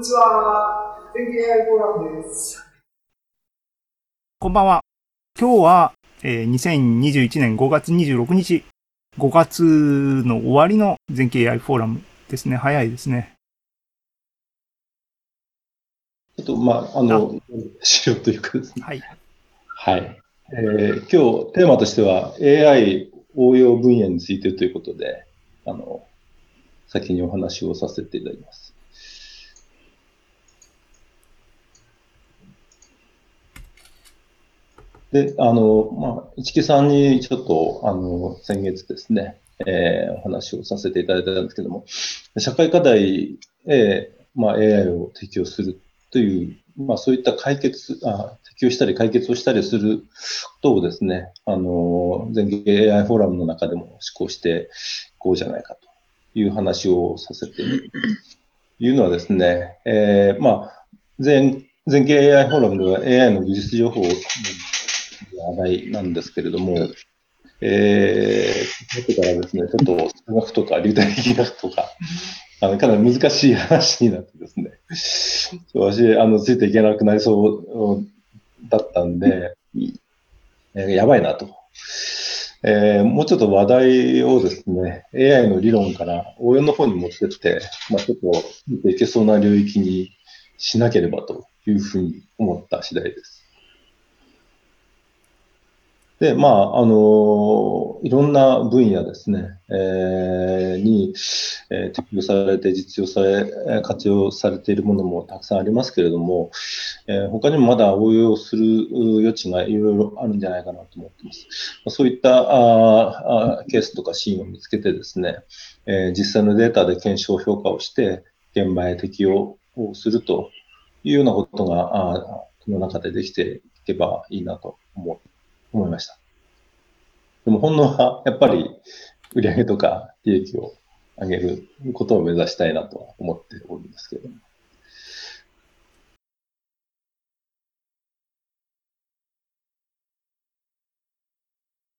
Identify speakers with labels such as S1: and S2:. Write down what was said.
S1: にちは。電気 AI フォーラムです。
S2: こんばんは。今日は、えー、2021年5月26日、5月の終わりの全景 AI フォーラムですね。早いですね。
S3: ちょっと、まあ、あの、資料というかですね。はい。はい。えー、今日、テーマとしては AI 応用分野についてということで、あの、先にお話をさせていただきます。で、あの、まあ、市木さんにちょっと、あの、先月ですね、えー、お話をさせていただいたんですけども、社会課題へ、まあ、AI を適用するという、まあ、そういった解決あ、適用したり解決をしたりすることをですね、あの、全景 AI フォーラムの中でも施行していこうじゃないかという話をさせていうのはですね、えー、まあ、全、全景 AI フォーラムでは AI の技術情報の話題なんですけれども、えー、後からですね、ちょっと数学とか流体力学とか、あの、かなり難しい話になってですね、私、あの、ついていけなくなりそうだったんで、えー、やばいなと。えー、もうちょっと話題をですね、AI の理論から応用の方に持ってって、まあ、ちょっといけそうな領域にしなければというふうに思った次第です。で、まあ、あの、いろんな分野ですね、えー、に、えー、適用されて実用され、活用されているものもたくさんありますけれども、えー、他にもまだ応用する余地がいろいろあるんじゃないかなと思っています。そういったああケースとかシーンを見つけてですね、えー、実際のデータで検証評価をして、現場へ適用をするというようなことが、あこの中でできていけばいいなと思いました。でも本能はやっぱり売上とか利益を上げることを目指したいなと思っております。